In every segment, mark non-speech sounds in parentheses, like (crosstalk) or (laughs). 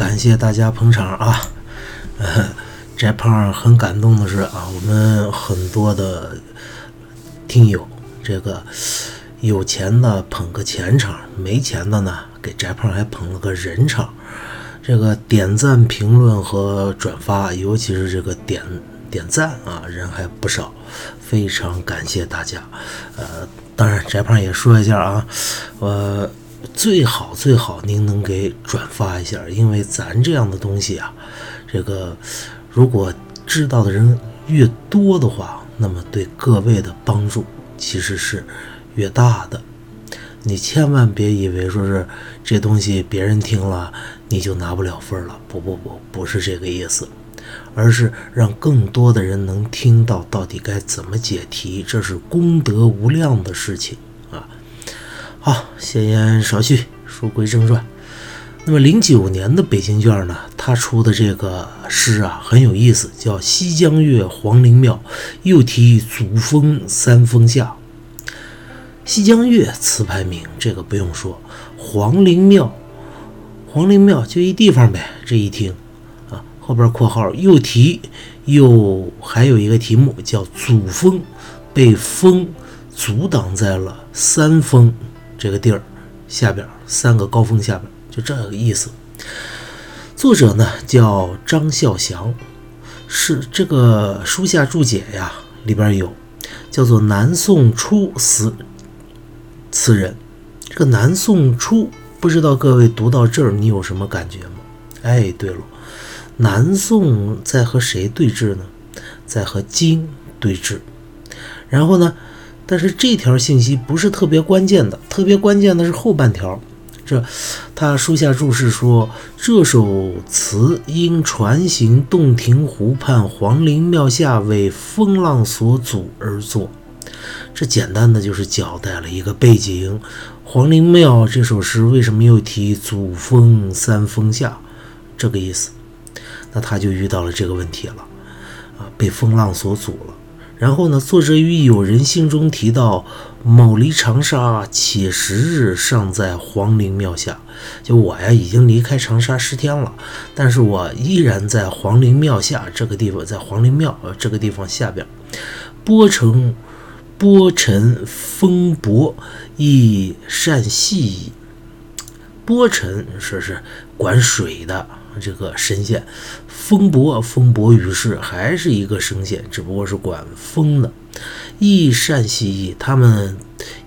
感谢大家捧场啊！(laughs) 翟胖很感动的是啊，我们很多的听友，这个有钱的捧个钱场，没钱的呢，给翟胖还捧了个人场。这个点赞、评论和转发，尤其是这个点点赞啊，人还不少，非常感谢大家。呃，当然，翟胖也说一下啊，呃。最好最好您能给转发一下，因为咱这样的东西啊，这个如果知道的人越多的话，那么对各位的帮助其实是越大的。你千万别以为说是这东西别人听了你就拿不了分了，不不不，不是这个意思，而是让更多的人能听到到底该怎么解题，这是功德无量的事情。好，闲言少叙，书归正传。那么，零九年的北京卷呢，他出的这个诗啊很有意思，叫《西江月·黄陵庙》，又题“祖峰三峰下”。西江月词牌名，这个不用说。黄陵庙，黄陵庙就一地方呗。这一听啊，后边括号又题，又还有一个题目叫“祖峰”，被风阻挡在了三峰。这个地儿下边三个高峰下边，就这个意思。作者呢叫张孝祥，是这个书下注解呀，里边有叫做南宋初词词人。这个南宋初，不知道各位读到这儿你有什么感觉吗？哎，对了，南宋在和谁对峙呢？在和金对峙。然后呢？但是这条信息不是特别关键的，特别关键的是后半条。这他书下注释说，这首词因船行洞庭湖畔黄陵庙下为风浪所阻而作。这简单的就是交代了一个背景。黄陵庙这首诗为什么又提祖峰三峰下？这个意思。那他就遇到了这个问题了，啊，被风浪所阻了。然后呢？作者与友人信中提到，某离长沙，且十日尚在黄陵庙下。就我呀，已经离开长沙十天了，但是我依然在黄陵庙下这个地方，在黄陵庙呃这个地方下边。波城，波尘风伯，亦善戏。波尘说是管水的。这个神仙，风伯，风伯于是还是一个神仙，只不过是管风的。亦善戏艺，他们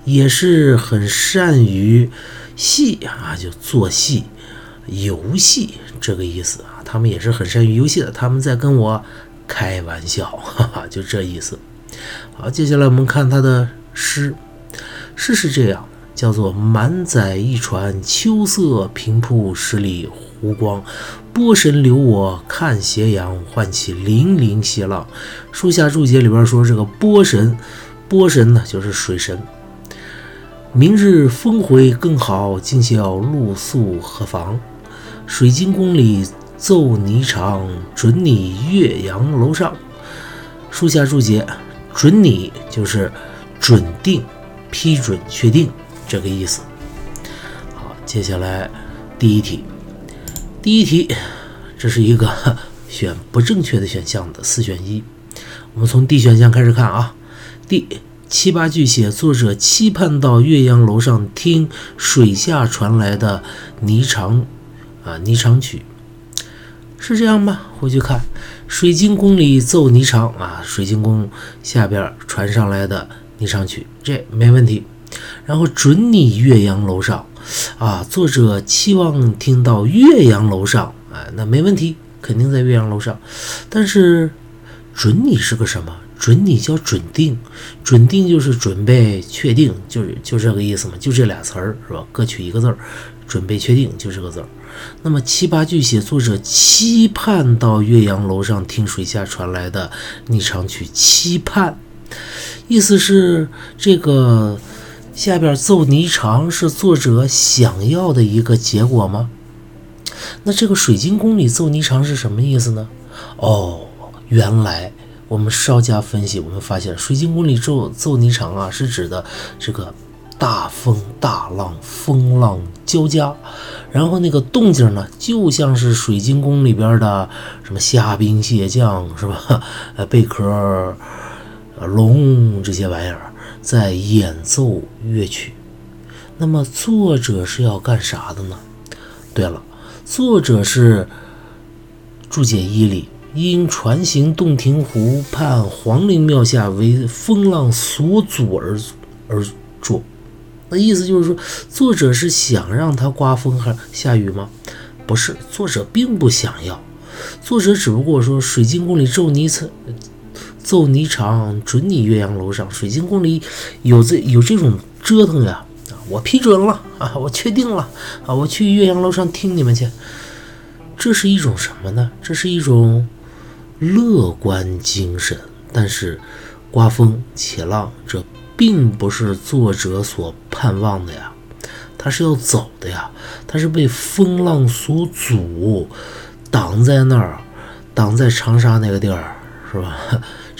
也是很善于戏啊，就做戏、游戏这个意思啊。他们也是很善于游戏的，他们在跟我开玩笑，(laughs) 哈哈，就这意思。好，接下来我们看他的诗，诗是这样，叫做“满载一船秋色平铺十里”。湖光，波神留我看斜阳，唤起粼粼斜浪。书下注解里边说，这个波神，波神呢就是水神。明日峰回更好，今宵露宿何妨？水晶宫里奏霓裳，准你岳阳楼上。书下注解，准你就是准定、批准、确定这个意思。好，接下来第一题。第一题，这是一个 (laughs) 选不正确的选项的四选一。我们从 D 选项开始看啊。第七八句写作者期盼到岳阳楼上听水下传来的霓裳啊霓裳曲，是这样吗？回去看水晶宫里奏霓裳啊，水晶宫下边传上来的霓裳曲，这没问题。然后准你岳阳楼上。啊，作者期望听到岳阳楼上，哎，那没问题，肯定在岳阳楼上。但是准你是个什么？准你叫准定，准定就是准备确定，就是就这个意思嘛，就这俩词儿是吧？各取一个字儿，准备确定就这个字儿。那么七八句写作者期盼到岳阳楼上听水下传来的霓裳曲，期盼，意思是这个。下边奏霓裳是作者想要的一个结果吗？那这个水晶宫里奏霓裳是什么意思呢？哦，原来我们稍加分析，我们发现水晶宫里奏奏霓裳啊，是指的这个大风大浪，风浪交加，然后那个动静呢，就像是水晶宫里边的什么虾兵蟹将是吧？呃，贝壳、龙这些玩意儿在演奏乐曲。那么作者是要干啥的呢？对了，作者是注解一里。因船行洞庭湖畔皇陵庙下为风浪所阻而而作，那意思就是说，作者是想让它刮风还下雨吗？不是，作者并不想要，作者只不过说水晶宫里奏你场，奏你场，准你岳阳楼上。水晶宫里有这有这种折腾呀，啊，我批准了啊，我确定了啊，我去岳阳楼上听你们去。这是一种什么呢？这是一种。乐观精神，但是刮风起浪，这并不是作者所盼望的呀。他是要走的呀，他是被风浪所阻，挡在那儿，挡在长沙那个地儿，是吧？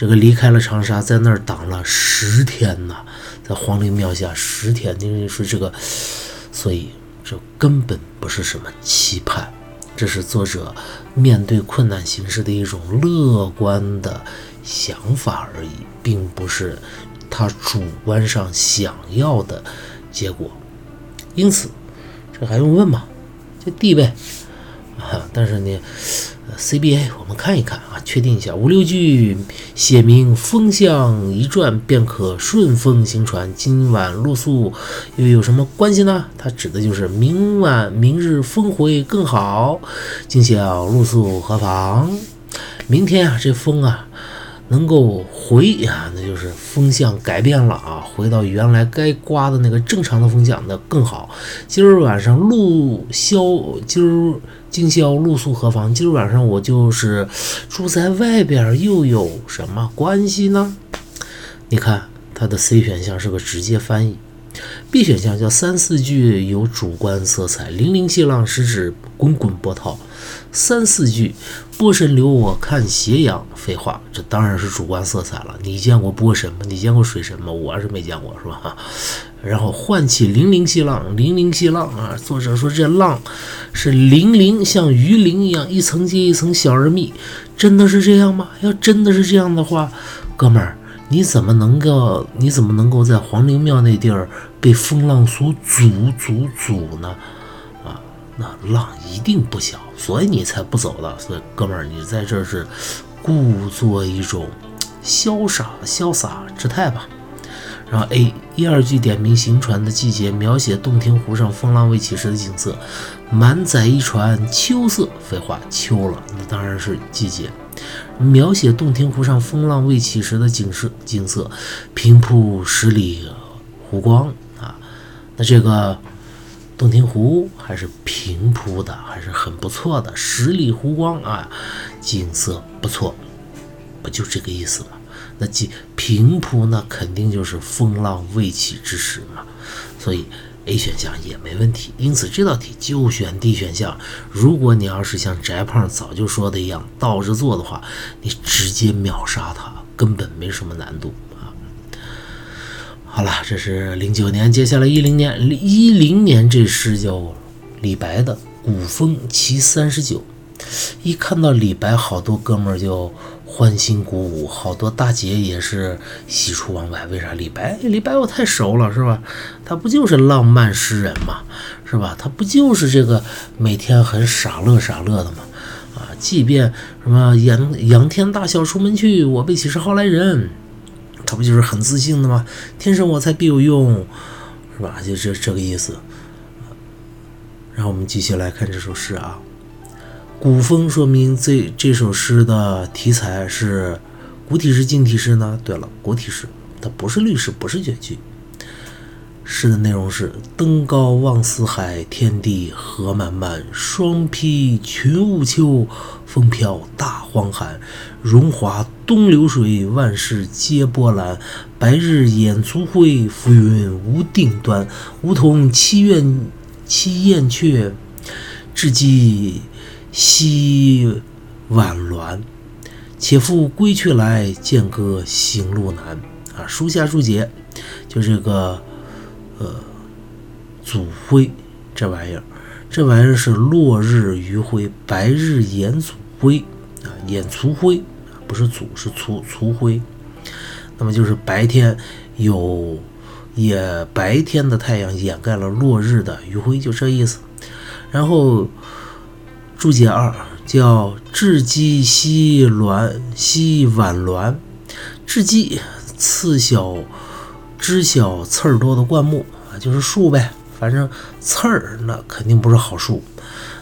这个离开了长沙，在那儿挡了十天呐，在皇陵庙下十天。你说这个，所以这根本不是什么期盼。这是作者面对困难形势的一种乐观的想法而已，并不是他主观上想要的结果。因此，这还用问吗？就地呗。啊，(laughs) 但是呢。CBA，我们看一看啊，确定一下五六句写明风向一转便可顺风行船。今晚露宿又有什么关系呢？它指的就是明晚、明日风会更好。今宵露宿何妨？明天啊，这风啊能够回呀，那就是风向改变了啊，回到原来该刮的那个正常的风向，那更好。今儿晚上露消，今儿。今宵露宿何妨？今儿晚上我就是住在外边，又有什么关系呢？你看，它的 C 选项是个直接翻译，B 选项叫三四句有主观色彩，零零细浪是指滚滚波涛。三四句，波神留我看斜阳。废话，这当然是主观色彩了。你见过波神吗？你见过水神吗？我是没见过，是吧？(laughs) 然后唤起零零细浪，零零细浪啊！作者说这浪是零零，像鱼鳞一样，一层接一层小而密。真的是这样吗？要真的是这样的话，哥们儿，你怎么能够，你怎么能够在黄陵庙那地儿被风浪所阻阻阻呢？那浪一定不小，所以你才不走的。所以哥们儿，你在这是故作一种潇洒潇洒之态吧。然后 A 一二句点明行船的季节，描写洞庭湖上风浪未起时的景色。满载一船秋色，废话，秋了，那当然是季节。描写洞庭湖上风浪未起时的景色，景色平铺十里湖光啊，那这个。洞庭湖还是平铺的，还是很不错的。十里湖光啊，景色不错，不就这个意思吗？那即平铺，那肯定就是风浪未起之时嘛。所以 A 选项也没问题。因此这道题就选 D 选项。如果你要是像翟胖早就说的一样倒着做的话，你直接秒杀他，根本没什么难度。好了，这是零九年，接下来一零年，一零年这诗叫李白的《古风其三十九》。一看到李白，好多哥们儿就欢欣鼓舞，好多大姐也是喜出望外。为啥？李白，李白我太熟了，是吧？他不就是浪漫诗人嘛，是吧？他不就是这个每天很傻乐傻乐的嘛？啊，即便什么仰仰天大笑出门去，我辈岂是好来人？他不就是很自信的吗？天生我材必有用，是吧？就这这个意思。然后我们继续来看这首诗啊，古风说明这这首诗的题材是古体诗、近体诗呢？对了，古体诗，它不是律诗，不是绝句。诗的内容是：登高望四海，天地何漫漫，霜披群雾秋，风飘大荒寒。荣华东流水，万事皆波澜。白日掩足晖，浮云无定端。梧桐栖苑栖燕雀，雉鸡栖晚鸾。且复归去来，剑歌行路难。啊，书下注解，就这个。呃祖灰这玩意儿，这玩意儿是落日余晖，白日掩祖灰啊，掩卒辉，不是祖是卒卒辉。那么就是白天有也白天的太阳掩盖了落日的余晖，就这意思。然后注解二叫雉鸡兮鸾兮晚鸾，雉鸡刺小枝小刺儿多的灌木，就是树呗。反正刺儿那肯定不是好树。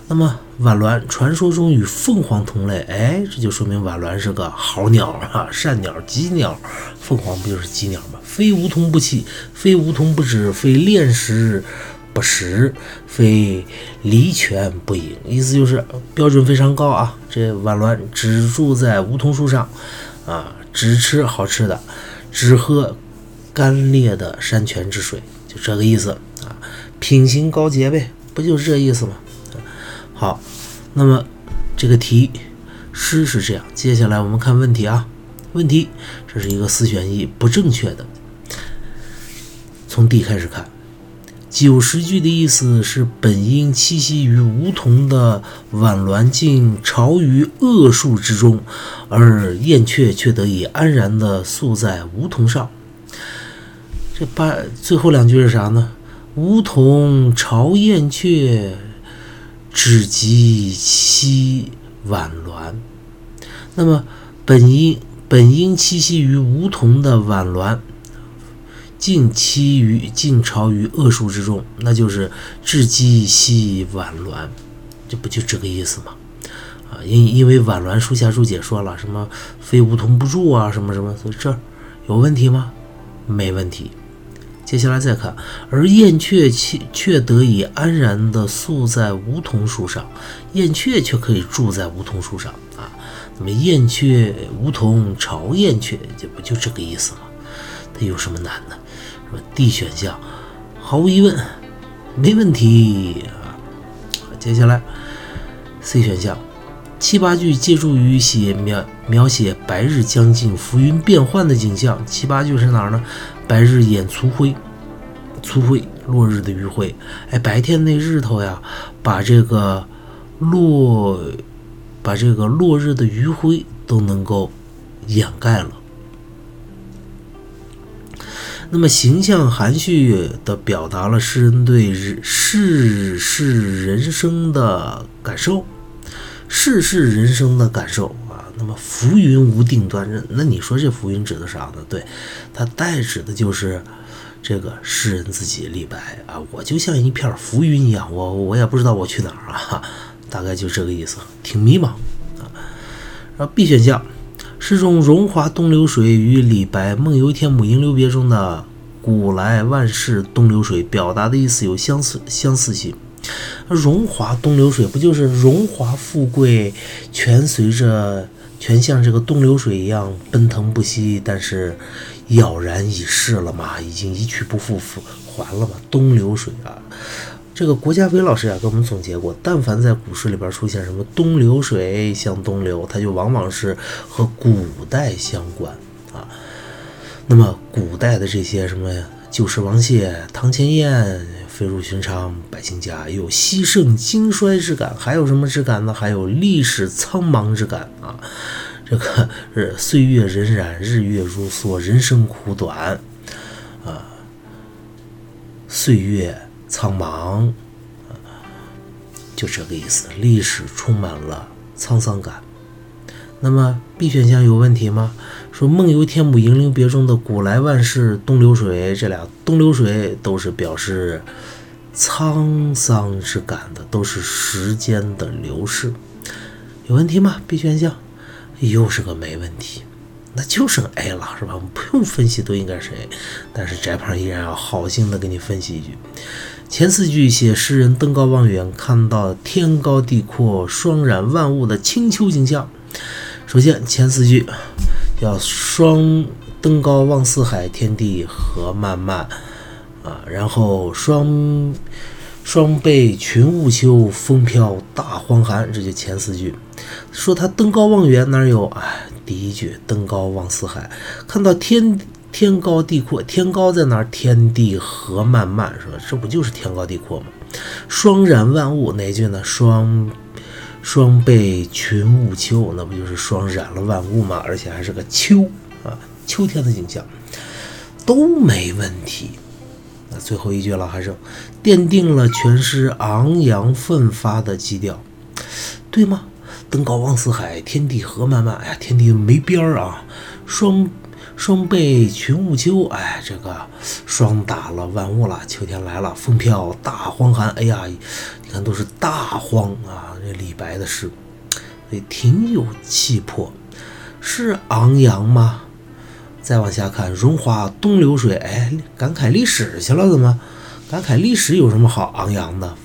那么晚鸾传说中与凤凰同类，哎，这就说明晚鸾是个好鸟啊，善鸟、吉鸟。凤凰不就是吉鸟吗？非梧桐不起，非梧桐不止，非恋食不食，非离泉不饮。意思就是标准非常高啊。这晚鸾只住在梧桐树上啊，只吃好吃的，只喝干裂的山泉之水，就这个意思啊。品行高洁呗，不就是这意思吗？好，那么这个题诗是这样。接下来我们看问题啊，问题这是一个四选一不正确的。从 D 开始看，九十句的意思是：本应栖息于梧桐的晚鸾竟巢于恶树之中，而燕雀却得以安然的宿在梧桐上。这八最后两句是啥呢？梧桐巢燕雀。只及栖晚鸾，那么本应本应栖息于梧桐的晚鸾，竟栖于竟巢于恶树之中，那就是雉鸡栖晚鸾，这不就这个意思吗？啊，因因为晚鸾树下注解说了什么非梧桐不住啊，什么什么，所以这儿有问题吗？没问题。接下来再看，而燕雀却却得以安然地宿在梧桐树上，燕雀却可以住在梧桐树上啊。那么燕雀梧桐巢燕雀，这不就这个意思吗？它有什么难的？什么 D 选项，毫无疑问，没问题啊。接下来 C 选项，七八句借助于写描描写白日将近、浮云变幻的景象。七八句是哪儿呢？白日掩卒辉，卒辉，落日的余晖。哎，白天那日头呀，把这个落，把这个落日的余晖都能够掩盖了。那么形象含蓄地表达了诗人对世事人生的感受，世事人生的感受啊。那么浮云无定端，那那你说这浮云指的啥呢？对，它代指的就是这个诗人自己李白啊，我就像一片浮云一样，我我也不知道我去哪儿啊，(laughs) 大概就这个意思，挺迷茫啊。然后 B 选项，诗中“荣华东流水”与李白《梦游天姥吟留别》中的“古来万事东流水”表达的意思有相似相似性。荣华东流水不就是荣华富贵全随着？全像这个东流水一样奔腾不息，但是杳然已逝了嘛，已经一去不复还了嘛。东流水啊，这个国家伟老师啊给我们总结过，但凡在古诗里边出现什么东流水向东流，它就往往是和古代相关啊。那么古代的这些什么旧时王谢、堂前燕。飞入寻常百姓家，有西盛经衰之感，还有什么之感呢？还有历史苍茫之感啊！这个是岁月荏苒，日月如梭，人生苦短啊！岁月苍茫，就这个意思。历史充满了沧桑感。那么 B 选项有问题吗？说《梦游天姥吟留别》中的“古来万事东流水”，这俩“东流水”都是表示沧桑之感的，都是时间的流逝。有问题吗？B 选项又是个没问题，那就剩 A 了，是吧？我们不用分析都应该是 A，但是翟胖依然要好心的给你分析一句：前四句写诗人登高望远，看到天高地阔、双染万物的清秋景象。首先前四句。要双登高望四海，天地何漫漫啊！然后双双背群雾秋，风飘大荒寒，这就前四句。说他登高望远，哪有？哎，第一句登高望四海，看到天天高地阔，天高在哪儿？天地何漫漫，是吧？这不就是天高地阔吗？双染万物，哪句呢？双双被群物秋，那不就是霜染了万物吗？而且还是个秋啊，秋天的景象都没问题。那最后一句了，还是奠定了全诗昂扬奋发的基调，对吗？登高望四海，天地何漫漫。哎呀，天地没边儿啊！双双倍群物秋，哎，这个霜打了万物了，秋天来了，风飘大荒寒。哎呀，你看都是大荒啊！这李白的诗，也挺有气魄，是昂扬吗？再往下看，荣华东流水，哎，感慨历史去了，怎么？感慨历史有什么好昂扬的？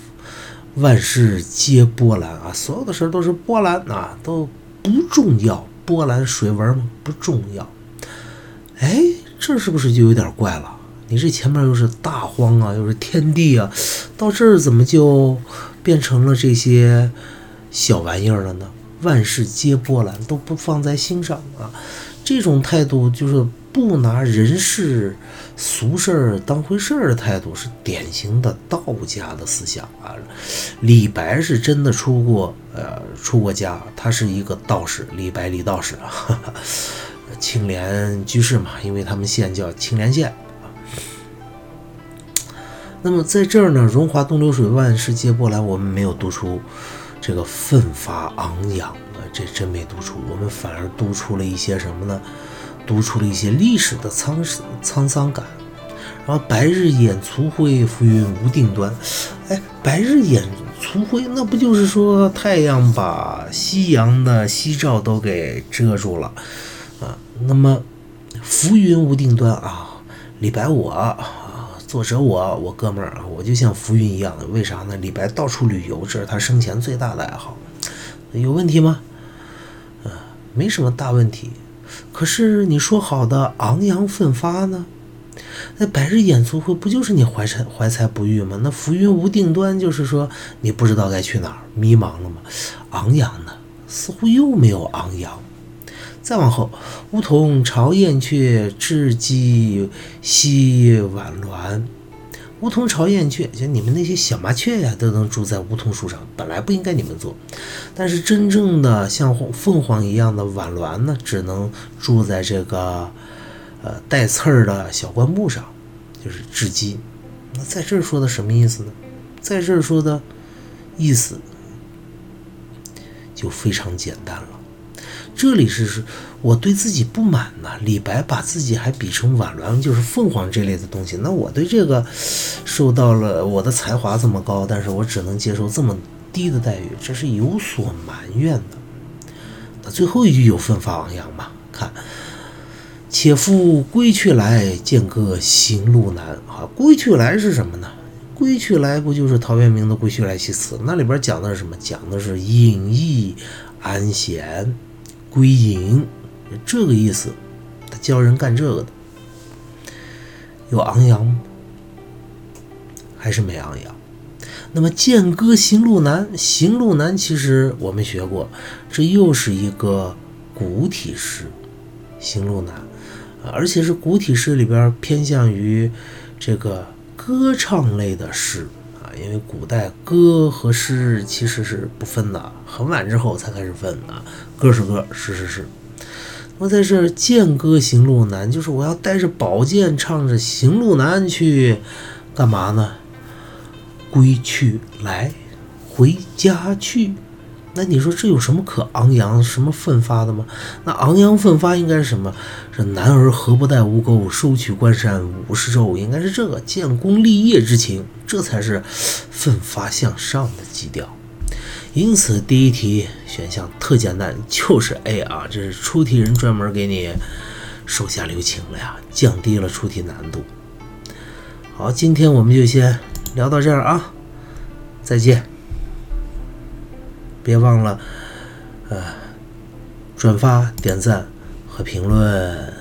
万事皆波澜啊，所有的事都是波澜啊，都不重要。波澜水纹吗？不重要。哎，这是不是就有点怪了？你这前面又是大荒啊，又是天地啊，到这儿怎么就变成了这些小玩意儿了呢？万事皆波澜，都不放在心上啊。这种态度就是不拿人世俗事儿当回事儿的态度，是典型的道家的思想啊。李白是真的出过呃出过家，他是一个道士，李白李道士啊，青莲居士嘛，因为他们县叫青莲县啊。那么在这儿呢，荣华东流水，万事皆波澜，我们没有读出这个奋发昂扬。这真没读出，我们反而读出了一些什么呢？读出了一些历史的沧沧桑感。然后白日掩粗辉，浮云无定端。哎，白日掩粗辉，那不就是说太阳把夕阳的夕照都给遮住了？那么浮云无定端啊，李白我啊，作者我，我哥们儿啊，我就像浮云一样的。为啥呢？李白到处旅游，这是他生前最大的爱好。有问题吗？没什么大问题，可是你说好的昂扬奋发呢？那白日掩粗辉不就是你怀才怀才不遇吗？那浮云无定端就是说你不知道该去哪儿，迷茫了吗？昂扬呢，似乎又没有昂扬。再往后，梧桐巢燕雀，雉鸡栖晚鸾。梧桐巢燕雀，像你们那些小麻雀呀，都能住在梧桐树上，本来不应该你们做。但是真正的像凤凰一样的晚鸾呢，只能住在这个呃带刺儿的小灌木上，就是雉鸡。那在这儿说的什么意思呢？在这儿说的意思就非常简单了。这里是是我对自己不满呐。李白把自己还比成晚鸾，就是凤凰这类的东西。那我对这个受到了我的才华这么高，但是我只能接受这么低的待遇，这是有所埋怨的。那最后一句有奋发昂扬嘛？看，且复归去来，见歌行路难。啊，归去来是什么呢？归去来不就是陶渊明的《归去来兮辞》？那里边讲的是什么？讲的是隐逸安闲。归隐，这个意思，他教人干这个的，有昂扬吗？还是没昂扬？那么剑歌行路难，行路难，其实我们学过，这又是一个古体诗，行路难，而且是古体诗里边偏向于这个歌唱类的诗，因为古代歌和诗其实是不分的，很晚之后才开始分的。歌是歌，诗是诗。那么在这剑歌行路难，就是我要带着宝剑，唱着行路难去干嘛呢？归去来，回家去。那你说这有什么可昂扬、什么奋发的吗？那昂扬奋发应该是什么？这男儿何不带吴钩，收取关山五十州？应该是这个建功立业之情，这才是奋发向上的基调。因此，第一题选项特简单，就是 A 啊！这是出题人专门给你手下留情了呀，降低了出题难度。好，今天我们就先聊到这儿啊，再见！别忘了，呃，转发、点赞和评论。